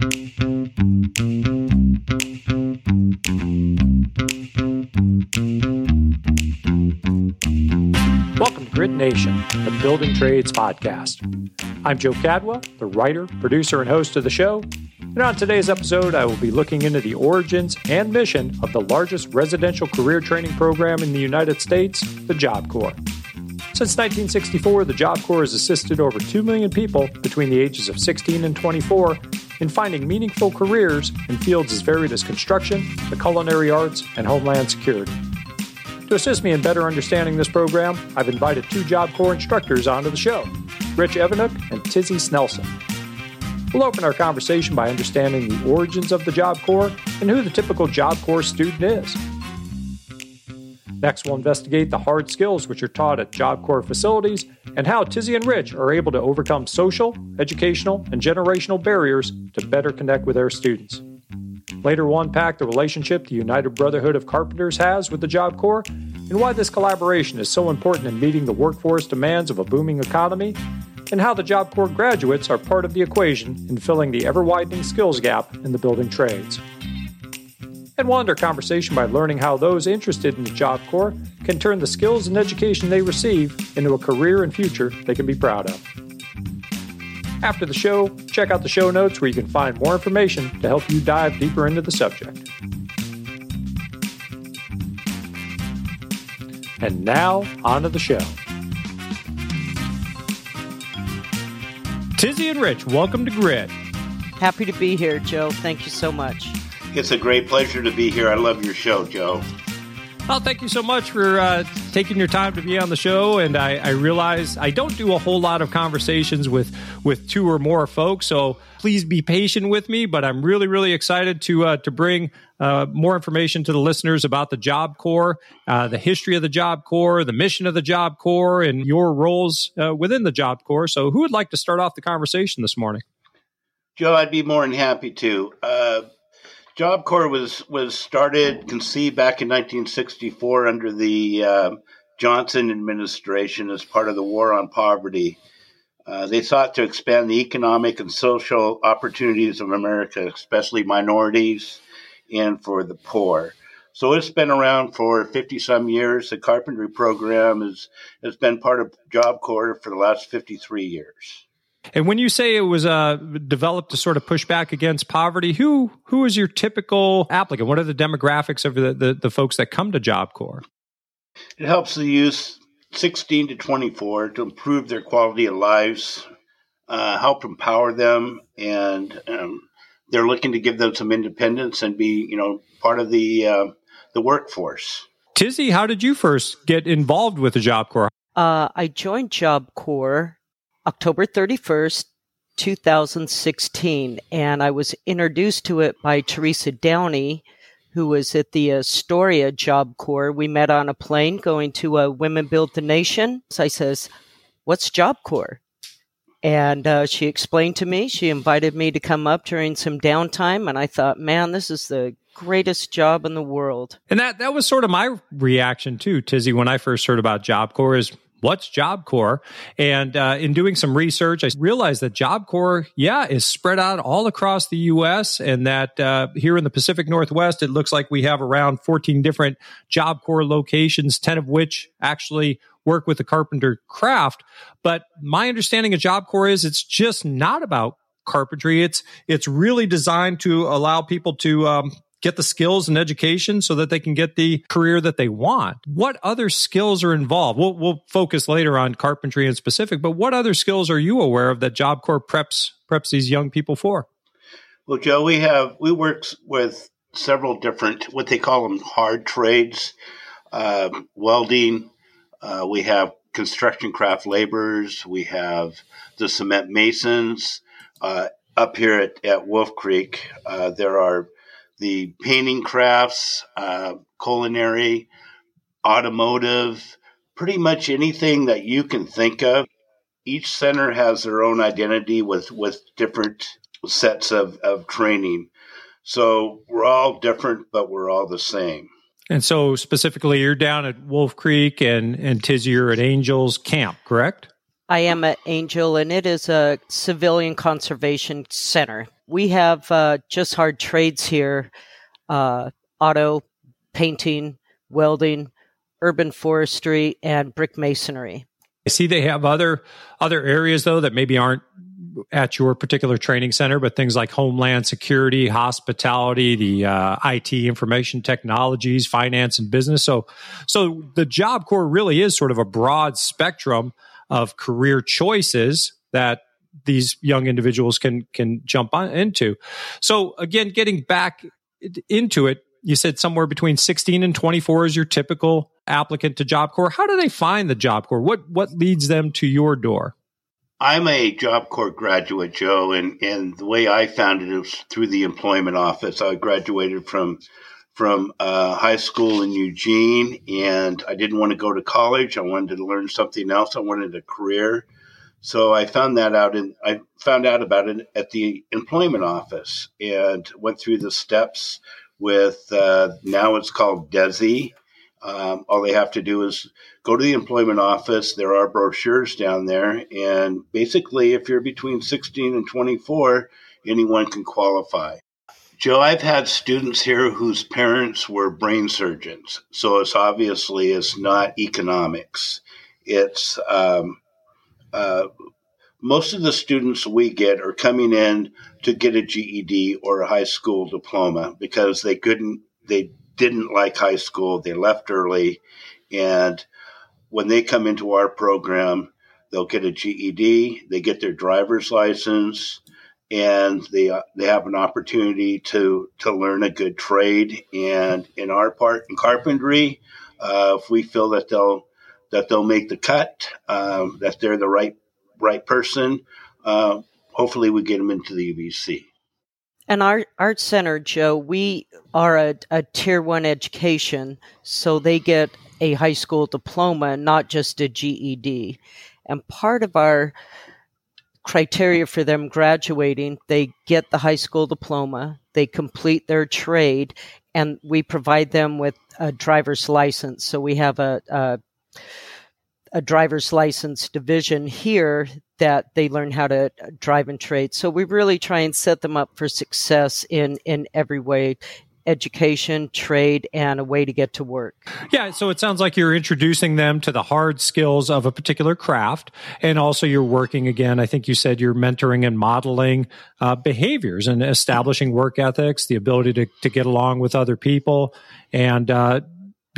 Welcome to Grit Nation, the Building Trades Podcast. I'm Joe Cadwell, the writer, producer, and host of the show. And on today's episode, I will be looking into the origins and mission of the largest residential career training program in the United States, the Job Corps. Since 1964, the Job Corps has assisted over 2 million people between the ages of 16 and 24 in finding meaningful careers in fields as varied as construction, the culinary arts, and homeland security. To assist me in better understanding this program, I've invited two Job Corps instructors onto the show Rich Evanuik and Tizzy Snelson. We'll open our conversation by understanding the origins of the Job Corps and who the typical Job Corps student is. Next, we'll investigate the hard skills which are taught at Job Corps facilities and how Tizzy and Rich are able to overcome social, educational, and generational barriers to better connect with their students. Later, we'll unpack the relationship the United Brotherhood of Carpenters has with the Job Corps and why this collaboration is so important in meeting the workforce demands of a booming economy, and how the Job Corps graduates are part of the equation in filling the ever widening skills gap in the building trades. And we'll our conversation by learning how those interested in the Job Corps can turn the skills and education they receive into a career and future they can be proud of. After the show, check out the show notes where you can find more information to help you dive deeper into the subject. And now, on to the show. Tizzy and Rich, welcome to Grit. Happy to be here, Joe. Thank you so much. It's a great pleasure to be here. I love your show, Joe. Well, thank you so much for uh, taking your time to be on the show. And I, I, realize I don't do a whole lot of conversations with with two or more folks, so please be patient with me. But I'm really, really excited to uh, to bring uh, more information to the listeners about the Job Corps, uh, the history of the Job Corps, the mission of the Job Corps, and your roles uh, within the Job Corps. So, who would like to start off the conversation this morning? Joe, I'd be more than happy to. Job Corps was was started, conceived back in 1964 under the uh, Johnson administration as part of the war on poverty. Uh, they sought to expand the economic and social opportunities of America, especially minorities and for the poor. So it's been around for 50 some years. The carpentry program is, has been part of Job Corps for the last 53 years. And when you say it was uh, developed to sort of push back against poverty, who who is your typical applicant? What are the demographics of the, the, the folks that come to Job Corps? It helps the youth 16 to 24 to improve their quality of lives, uh, help empower them, and um, they're looking to give them some independence and be, you know, part of the uh, the workforce. Tizzy, how did you first get involved with the Job Corps? Uh, I joined Job Corps October 31st, 2016, and I was introduced to it by Teresa Downey, who was at the Astoria Job Corps. We met on a plane going to a Women Build the Nation. So I says, "What's Job Corps?" And uh, she explained to me. She invited me to come up during some downtime, and I thought, "Man, this is the greatest job in the world." And that that was sort of my reaction too, Tizzy, when I first heard about Job Corps. Is what's Job Corps? And uh, in doing some research, I realized that Job Corps, yeah, is spread out all across the U.S. and that uh, here in the Pacific Northwest, it looks like we have around 14 different Job Corps locations, 10 of which actually work with the carpenter craft. But my understanding of Job Corps is it's just not about carpentry. It's it's really designed to allow people to um, get the skills and education so that they can get the career that they want. What other skills are involved? We'll, we'll focus later on carpentry in specific, but what other skills are you aware of that Job Corps preps preps these young people for? Well, Joe, we have we work with several different what they call them hard trades, uh, welding. Uh, we have construction craft laborers. We have the cement masons. Uh, up here at, at Wolf Creek, uh, there are the painting crafts, uh, culinary, automotive, pretty much anything that you can think of. Each center has their own identity with, with different sets of, of training. So we're all different, but we're all the same. And so specifically, you're down at Wolf Creek and, and Tizzy, you're at Angels Camp, correct? I am at Angell, and it is a civilian conservation center. We have uh, just hard trades here uh, auto, painting, welding, urban forestry, and brick masonry. I see they have other other areas though that maybe aren't at your particular training center, but things like homeland security, hospitality, the uh, IT, information technologies, finance, and business. So, so the Job Corps really is sort of a broad spectrum of career choices that these young individuals can can jump on into. So, again, getting back into it, you said somewhere between 16 and 24 is your typical applicant to Job Corps. How do they find the Job Corps? What what leads them to your door? I'm a Job Corps graduate, Joe, and, and the way I found it was through the employment office. I graduated from from uh, high school in Eugene, and I didn't want to go to college. I wanted to learn something else. I wanted a career, so I found that out, and I found out about it at the employment office, and went through the steps with. Uh, now it's called Desi. um, all they have to do is go to the employment office. There are brochures down there. And basically, if you're between 16 and 24, anyone can qualify. Joe, I've had students here whose parents were brain surgeons. So it's obviously it's not economics. It's um, uh, most of the students we get are coming in to get a GED or a high school diploma because they couldn't, they didn't like high school. They left early. And when they come into our program, they'll get a GED, they get their driver's license, and they uh, they have an opportunity to to learn a good trade. And in our part in carpentry, uh, if we feel that they'll that they'll make the cut, um, that they're the right right person, uh, hopefully we get them into the UBC. And our art center, Joe, we are a, a tier one education, so they get a high school diploma, not just a GED. And part of our criteria for them graduating, they get the high school diploma, they complete their trade, and we provide them with a driver's license. So we have a, a a driver's license division here that they learn how to drive and trade. So we really try and set them up for success in in every way education, trade, and a way to get to work. Yeah, so it sounds like you're introducing them to the hard skills of a particular craft, and also you're working again. I think you said you're mentoring and modeling uh, behaviors and establishing work ethics, the ability to to get along with other people, and uh,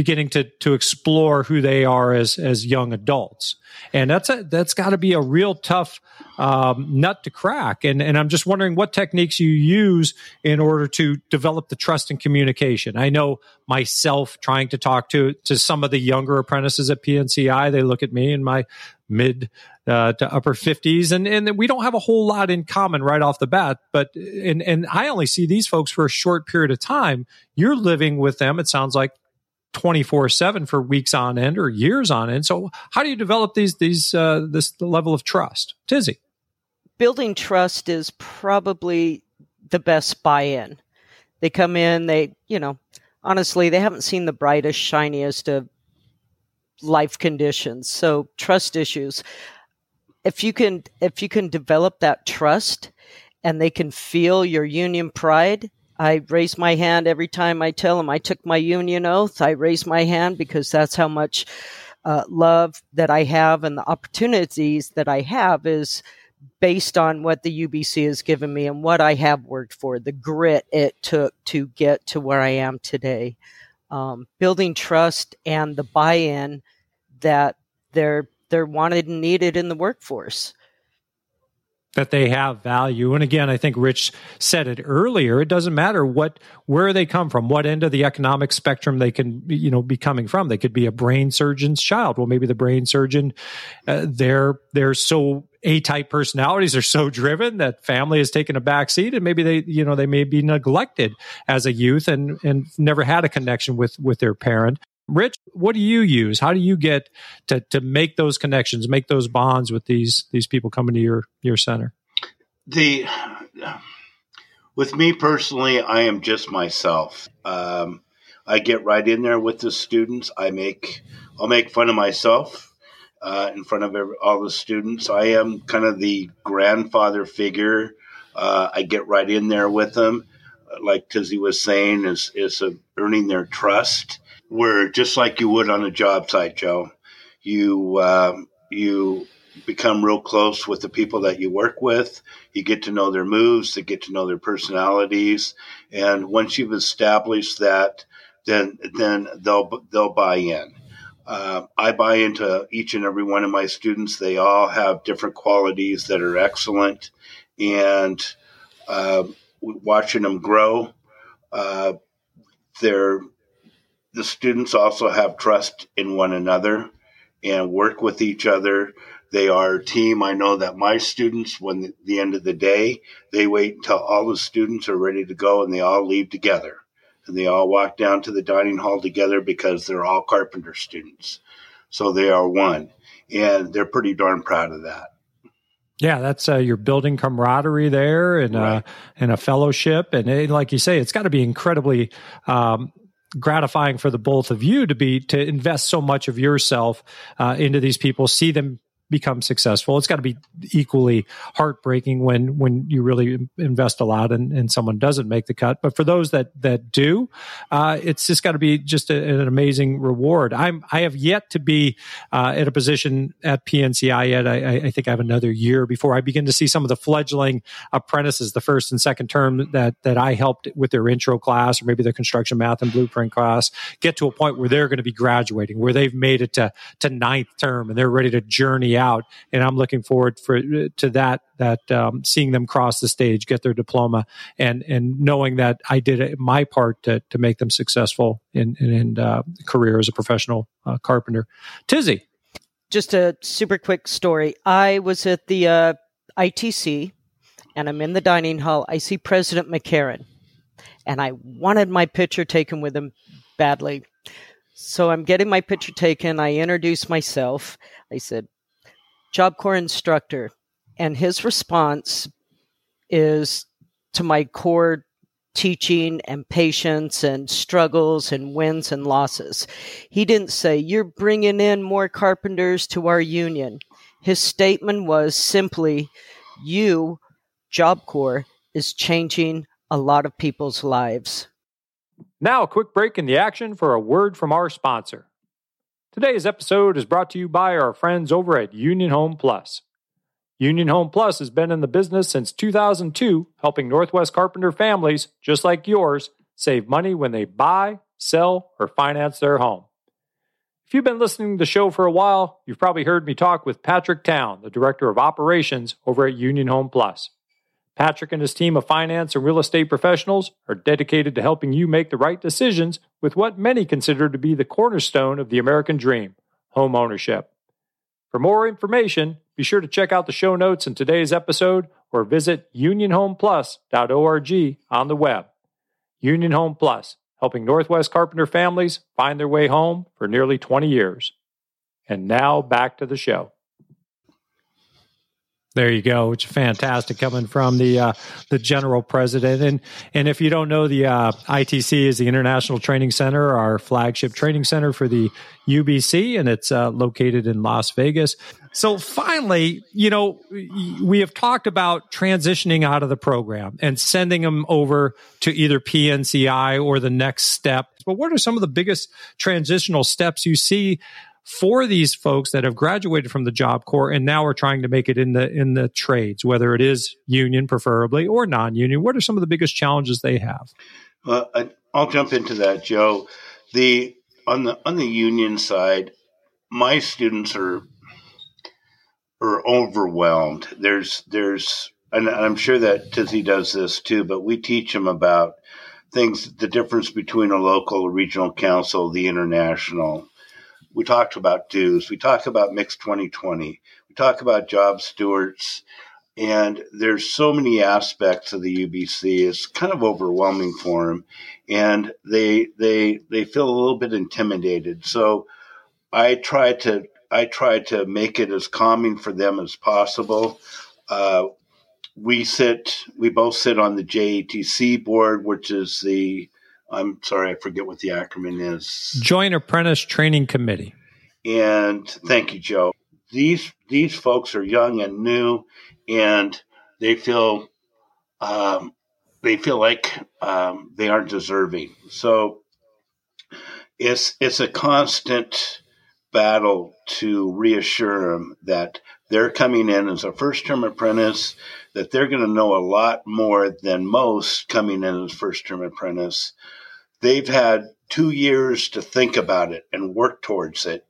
beginning to to explore who they are as as young adults, and that's a, that's got to be a real tough um, nut to crack. And and I'm just wondering what techniques you use in order to develop the trust and communication. I know myself trying to talk to to some of the younger apprentices at PNCI, they look at me in my mid uh, to upper 50s and and we don't have a whole lot in common right off the bat but and and I only see these folks for a short period of time you're living with them it sounds like 24 7 for weeks on end or years on end. So how do you develop these, these, uh, this level of trust? Tizzy. Building trust is probably the best buy in. They come in, they, you know, honestly, they haven't seen the brightest, shiniest of life conditions. So trust issues. If you can, if you can develop that trust and they can feel your union pride, I raise my hand every time I tell them I took my union oath. I raise my hand because that's how much uh, love that I have and the opportunities that I have is based on what the UBC has given me and what I have worked for, the grit it took to get to where I am today. Um, building trust and the buy-in that they're they're wanted and needed in the workforce that they have value. And again, I think Rich said it earlier. It doesn't matter what, where they come from, what end of the economic spectrum they can, you know, be coming from. They could be a brain surgeon's child. Well, maybe the brain surgeon, uh, they're, they're so A-type personalities are so driven that family has taken a back seat and maybe they, you know, they may be neglected as a youth and, and never had a connection with, with their parent. Rich, what do you use? How do you get to, to make those connections, make those bonds with these these people coming to your your center? The with me personally, I am just myself. Um, I get right in there with the students. I make I'll make fun of myself uh, in front of every, all the students. I am kind of the grandfather figure. Uh, I get right in there with them, like Tizzy was saying, is is earning their trust. Where just like you would on a job site, Joe, you um, you become real close with the people that you work with. You get to know their moves, to get to know their personalities, and once you've established that, then then they'll they'll buy in. Uh, I buy into each and every one of my students. They all have different qualities that are excellent, and uh, watching them grow, uh, they're the students also have trust in one another and work with each other. They are a team. I know that my students, when the, end of the day, they wait until all the students are ready to go and they all leave together. And they all walk down to the dining hall together because they're all carpenter students. So they are one. And they're pretty darn proud of that. Yeah, that's uh, you're building camaraderie there and uh, right. uh, and a fellowship, and it, like you say, it's got to be incredibly um, gratifying for the both of you to be to invest so much of yourself uh, into these people, see them become successful. It's got to be equally heartbreaking when when you really invest a lot and, and someone doesn't make the cut. But for those that that do, uh, it's just got to be just a, an amazing reward. I'm I have yet to be uh, at a position at PNCI yet. I, I, think I have another year before I begin to see some of the fledgling apprentices, the first and second term that that I helped with their intro class or maybe their construction math and blueprint class, get to a point where they're going to be graduating, where they've made it to to ninth term and they're ready to journey out. And I'm looking forward for to that that um, seeing them cross the stage, get their diploma, and and knowing that I did my part to to make them successful in in, in uh, career as a professional uh, carpenter. Tizzy, just a super quick story. I was at the uh, ITC, and I'm in the dining hall. I see President McCarron, and I wanted my picture taken with him badly. So I'm getting my picture taken. I introduce myself. I said, Job Corps instructor, and his response is to my core teaching and patience and struggles and wins and losses. He didn't say, You're bringing in more carpenters to our union. His statement was simply, You, Job Corps, is changing a lot of people's lives. Now, a quick break in the action for a word from our sponsor. Today's episode is brought to you by our friends over at Union Home Plus. Union Home Plus has been in the business since 2002, helping Northwest Carpenter families just like yours save money when they buy, sell, or finance their home. If you've been listening to the show for a while, you've probably heard me talk with Patrick Town, the Director of Operations over at Union Home Plus. Patrick and his team of finance and real estate professionals are dedicated to helping you make the right decisions with what many consider to be the cornerstone of the American dream home ownership. For more information, be sure to check out the show notes in today's episode or visit unionhomeplus.org on the web. Union Home Plus, helping Northwest Carpenter families find their way home for nearly 20 years. And now back to the show. There you go, which is fantastic coming from the uh, the general president. And and if you don't know, the uh, ITC is the International Training Center, our flagship training center for the UBC, and it's uh, located in Las Vegas. So finally, you know, we have talked about transitioning out of the program and sending them over to either PNCI or the next step. But what are some of the biggest transitional steps you see for these folks that have graduated from the job corps and now are trying to make it in the in the trades whether it is union preferably or non-union what are some of the biggest challenges they have? Well i'll jump into that joe. The on the on the union side my students are are overwhelmed. There's there's and i'm sure that tizzy does this too but we teach them about things the difference between a local a regional council the international we talked about dues. We talk about Mix 2020. We talk about job stewards. And there's so many aspects of the UBC. It's kind of overwhelming for them. And they, they, they feel a little bit intimidated. So I try to, I try to make it as calming for them as possible. Uh, we sit, we both sit on the JATC board, which is the I'm sorry, I forget what the acronym is. Joint Apprentice Training Committee. And thank you, Joe. these these folks are young and new, and they feel um, they feel like um, they aren't deserving. So it's it's a constant battle to reassure them that they're coming in as a first term apprentice, that they're going to know a lot more than most coming in as first term apprentice. They've had two years to think about it and work towards it.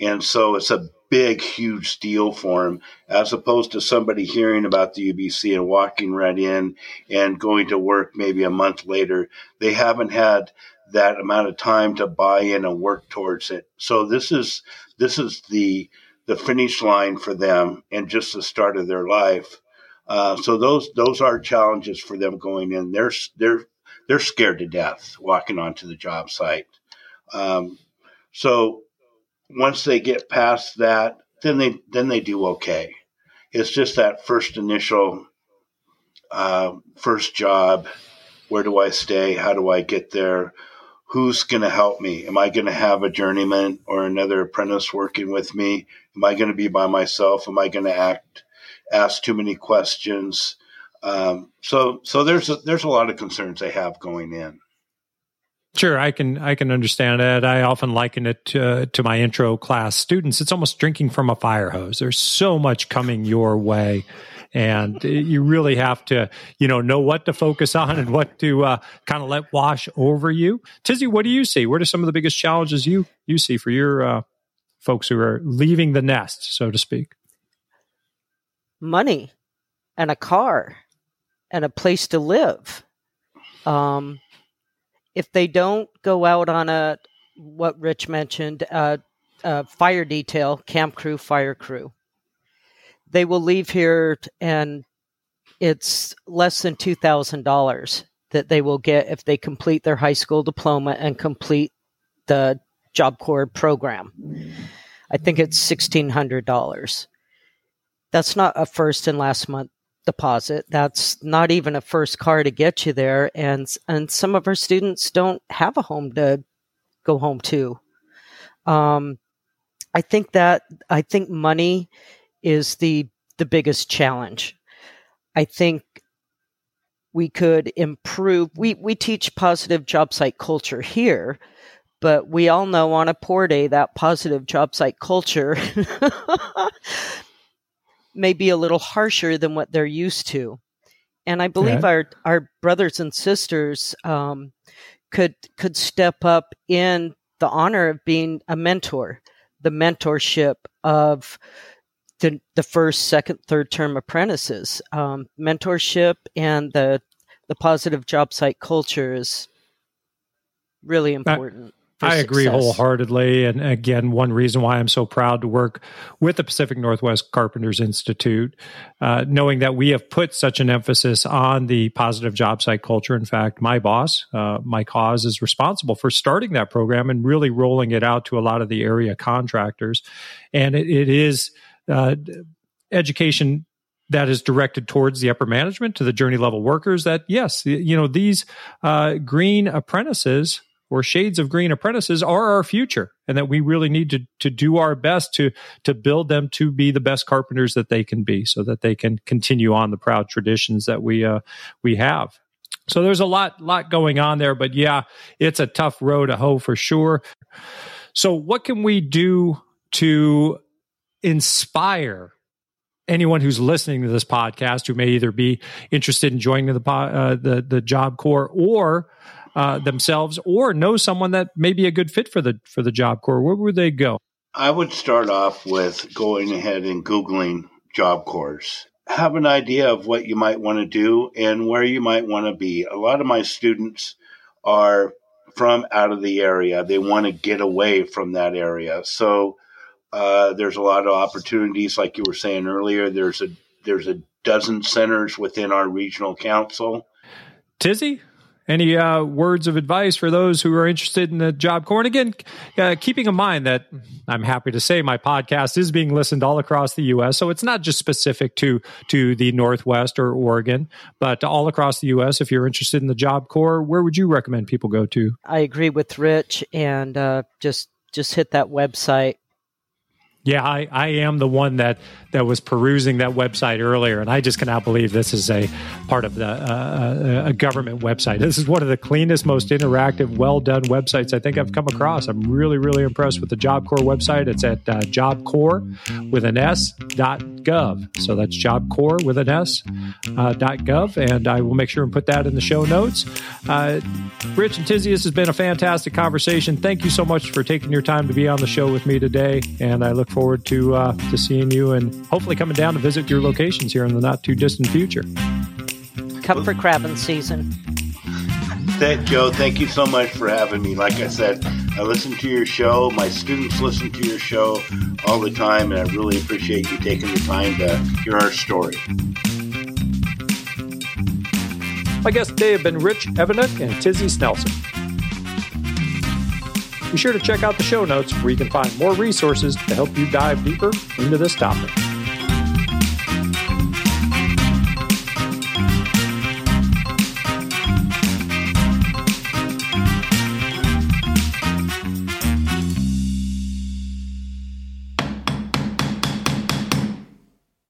And so it's a big, huge deal for them, as opposed to somebody hearing about the UBC and walking right in and going to work maybe a month later. They haven't had that amount of time to buy in and work towards it. So this is this is the the finish line for them and just the start of their life. Uh, so those those are challenges for them going in. They're they're they're scared to death walking onto the job site. Um, so once they get past that, then they then they do okay. It's just that first initial uh, first job. Where do I stay? How do I get there? Who's going to help me? Am I going to have a journeyman or another apprentice working with me? Am I going to be by myself? Am I going to act ask too many questions? Um, so so there's a, there's a lot of concerns they have going in. Sure, I can I can understand that. I often liken it to, to my intro class students. It's almost drinking from a fire hose. There's so much coming your way, and you really have to you know know what to focus on and what to uh, kind of let wash over you. Tizzy, what do you see? What are some of the biggest challenges you you see for your uh, folks who are leaving the nest, so to speak? Money and a car and a place to live. Um, if they don't go out on a what Rich mentioned, uh, uh, fire detail, camp crew, fire crew, they will leave here and it's less than two thousand dollars that they will get if they complete their high school diploma and complete the Job Corps program. I think it's sixteen hundred dollars. That's not a first and last month deposit. That's not even a first car to get you there, and and some of our students don't have a home to go home to. Um, I think that I think money is the the biggest challenge. I think we could improve. We we teach positive job site culture here, but we all know on a poor day that positive job site culture may be a little harsher than what they're used to. And I believe yeah. our our brothers and sisters um, could could step up in the honor of being a mentor, the mentorship of the the first, second, third term apprentices. Um, mentorship and the the positive job site culture is really important. I agree success. wholeheartedly. And again, one reason why I'm so proud to work with the Pacific Northwest Carpenters Institute, uh, knowing that we have put such an emphasis on the positive job site culture. In fact, my boss, uh, Mike Hawes, is responsible for starting that program and really rolling it out to a lot of the area contractors. And it, it is uh, education that is directed towards the upper management to the journey level workers that yes you know these uh, green apprentices or shades of green apprentices are our future and that we really need to to do our best to to build them to be the best carpenters that they can be so that they can continue on the proud traditions that we uh, we have. So there's a lot lot going on there but yeah it's a tough road to hoe for sure. So what can we do to inspire anyone who's listening to this podcast who may either be interested in joining the uh, the the job corps or uh, themselves or know someone that may be a good fit for the for the Job Corps, where would they go? I would start off with going ahead and googling Job Corps. Have an idea of what you might want to do and where you might want to be. A lot of my students are from out of the area. They want to get away from that area. So uh, there's a lot of opportunities, like you were saying earlier. There's a there's a dozen centers within our regional council. Tizzy, any uh, words of advice for those who are interested in the Job Corps? And again, uh, keeping in mind that I'm happy to say my podcast is being listened all across the U.S., so it's not just specific to to the Northwest or Oregon, but all across the U.S. If you're interested in the Job Corps, where would you recommend people go to? I agree with Rich, and uh, just just hit that website Yeah, I, I am the one that, that was perusing that website earlier, and I just cannot believe this is a part of the uh, a government website. This is one of the cleanest, most interactive, well done websites I think I've come across. I'm really, really impressed with the Job Corps website. It's at uh, jobcorps with an S dot gov. So that's jobcorps with an S uh, dot gov, and I will make sure and put that in the show notes. Uh, Rich and Tizzy, this has been a fantastic conversation. Thank you so much for taking your time to be on the show with me today, and I look forward to uh, to seeing you and hopefully coming down to visit your locations here in the not too distant future. Come for crabbing season. Thank Joe. Thank you so much for having me. Like I said, I listen to your show. My students listen to your show all the time, and I really appreciate you taking the time to hear our story. My guests today have been Rich Evanuik and Tizzy Snelson. Be sure to check out the show notes where you can find more resources to help you dive deeper into this topic.